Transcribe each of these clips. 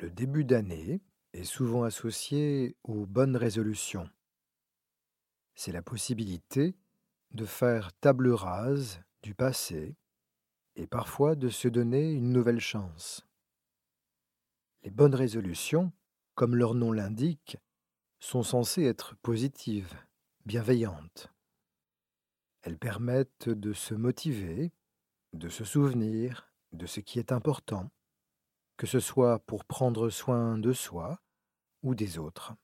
Le début d'année est souvent associé aux bonnes résolutions. C'est la possibilité de faire table rase du passé et parfois de se donner une nouvelle chance. Les bonnes résolutions, comme leur nom l'indique, sont censées être positives, bienveillantes. Elles permettent de se motiver, de se souvenir de ce qui est important, que ce soit pour prendre soin de soi ou des autres.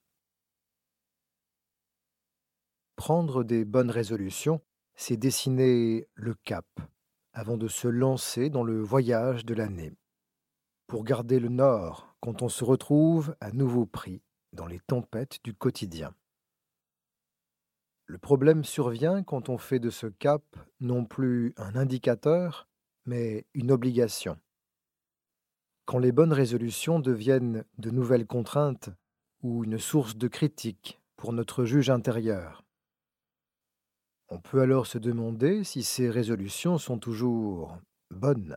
Prendre des bonnes résolutions, c'est dessiner le cap avant de se lancer dans le voyage de l'année, pour garder le nord quand on se retrouve à nouveau pris dans les tempêtes du quotidien. Le problème survient quand on fait de ce cap non plus un indicateur, mais une obligation. Quand les bonnes résolutions deviennent de nouvelles contraintes ou une source de critique pour notre juge intérieur. On peut alors se demander si ces résolutions sont toujours bonnes.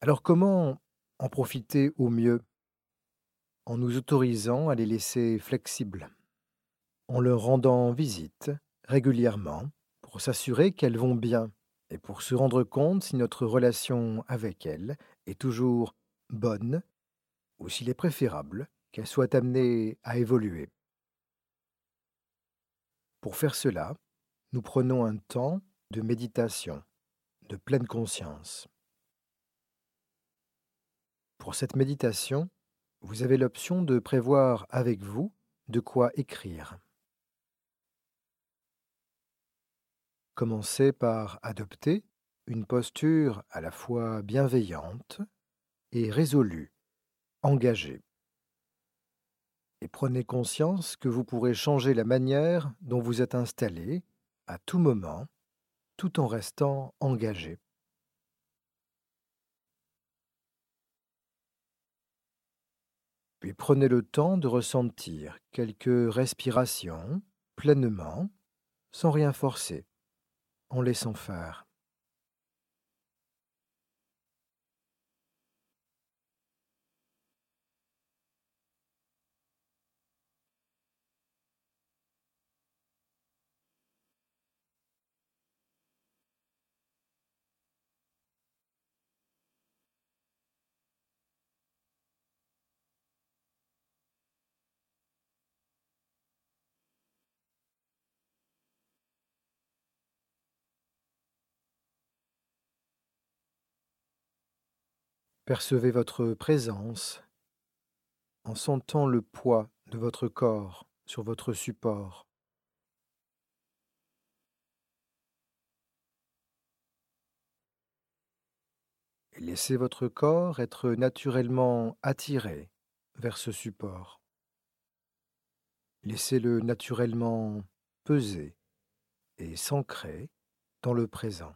Alors comment en profiter au mieux En nous autorisant à les laisser flexibles, en leur rendant visite régulièrement pour s'assurer qu'elles vont bien? Et pour se rendre compte si notre relation avec elles est toujours bonne ou s'il est préférable qu'elle soit amenée à évoluer. Pour faire cela, nous prenons un temps de méditation, de pleine conscience. Pour cette méditation, vous avez l'option de prévoir avec vous de quoi écrire. Commencez par adopter une posture à la fois bienveillante et résolue, engagée. Et prenez conscience que vous pourrez changer la manière dont vous êtes installé à tout moment, tout en restant engagé. Puis prenez le temps de ressentir quelques respirations pleinement, sans rien forcer, en laissant faire. Percevez votre présence en sentant le poids de votre corps sur votre support. Laissez votre corps être naturellement attiré vers ce support. Laissez-le naturellement peser et s'ancrer dans le présent.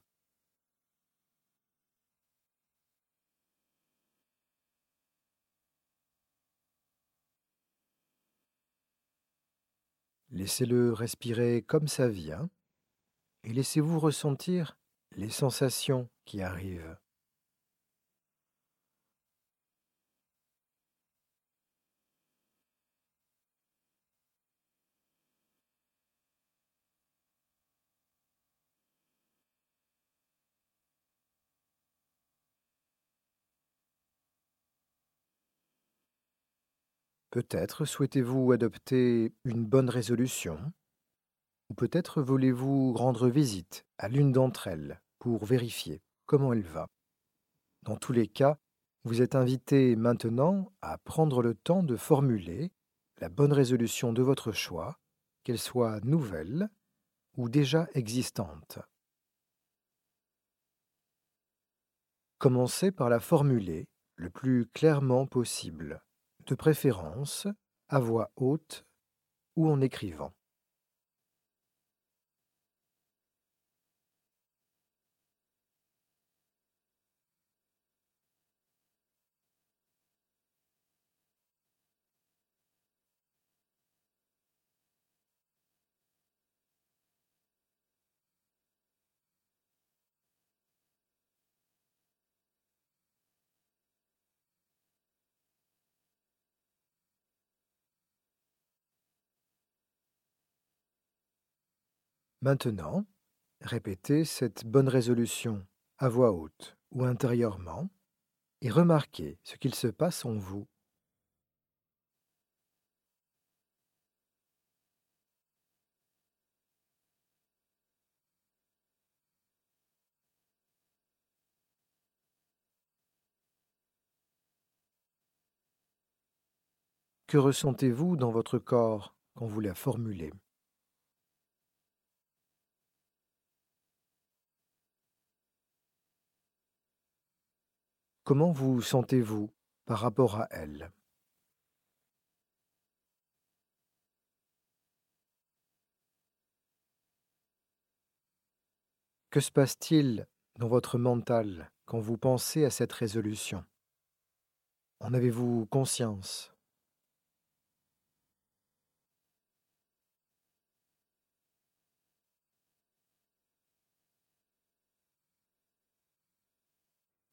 Laissez-le respirer comme ça vient et laissez-vous ressentir les sensations qui arrivent. Peut-être souhaitez-vous adopter une bonne résolution, ou peut-être voulez-vous rendre visite à l'une d'entre elles pour vérifier comment elle va. Dans tous les cas, vous êtes invité maintenant à prendre le temps de formuler la bonne résolution de votre choix, qu'elle soit nouvelle ou déjà existante. Commencez par la formuler le plus clairement possible de préférence à voix haute ou en écrivant. Maintenant, répétez cette bonne résolution à voix haute ou intérieurement et remarquez ce qu'il se passe en vous. Que ressentez-vous dans votre corps quand vous la formulez? Comment vous sentez-vous par rapport à elle? Que se passe-t-il dans votre mental quand vous pensez à cette résolution? En avez-vous conscience?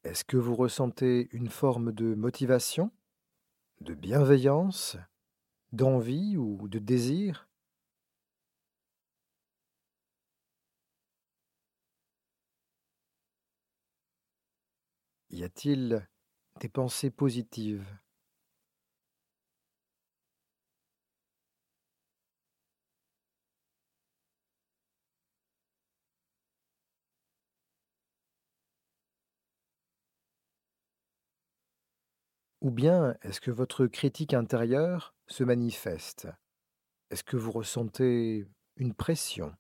Est-ce que vous ressentez une forme de motivation, de bienveillance, d'envie ou de désir? Y a-t-il des pensées positives? Ou bien est-ce que votre critique intérieure se manifeste? Est-ce que vous ressentez une pression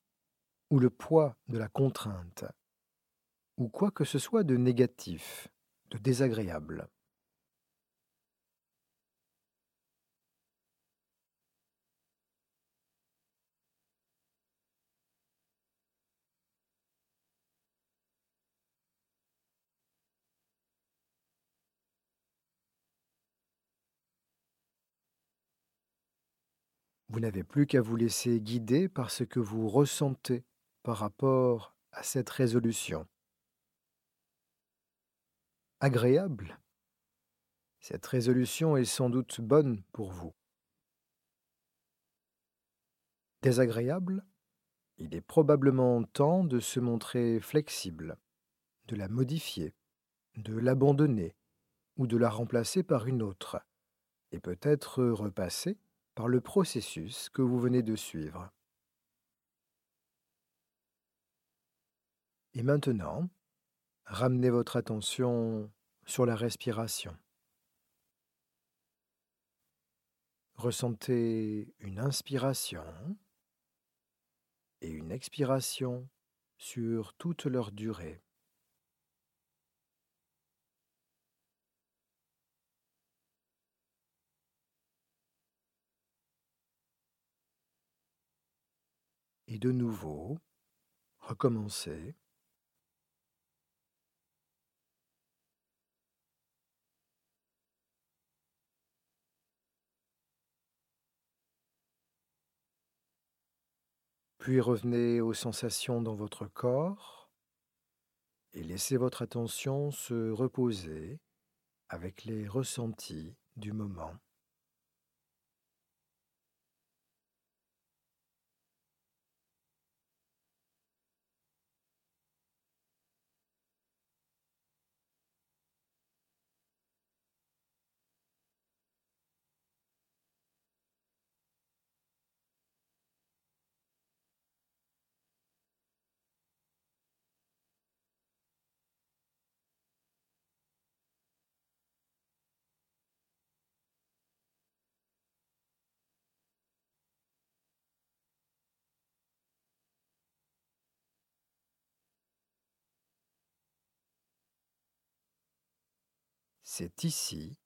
ou le poids de la contrainte? Ou quoi que ce soit de négatif, de désagréable? Vous n'avez plus qu'à vous laisser guider par ce que vous ressentez par rapport à cette résolution. Agréable Cette résolution est sans doute bonne pour vous. Désagréable Il est probablement temps de se montrer flexible, de la modifier, de l'abandonner ou de la remplacer par une autre, et peut-être repasser par le processus que vous venez de suivre. Et maintenant, ramenez votre attention sur la respiration. Ressentez une inspiration et une expiration sur toute leur durée. Et de nouveau, recommencez. Puis revenez aux sensations dans votre corps et laissez votre attention se reposer avec les ressentis du moment. C'est ici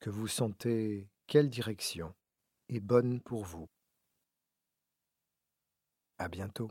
que vous sentez quelle direction est bonne pour vous. À bientôt.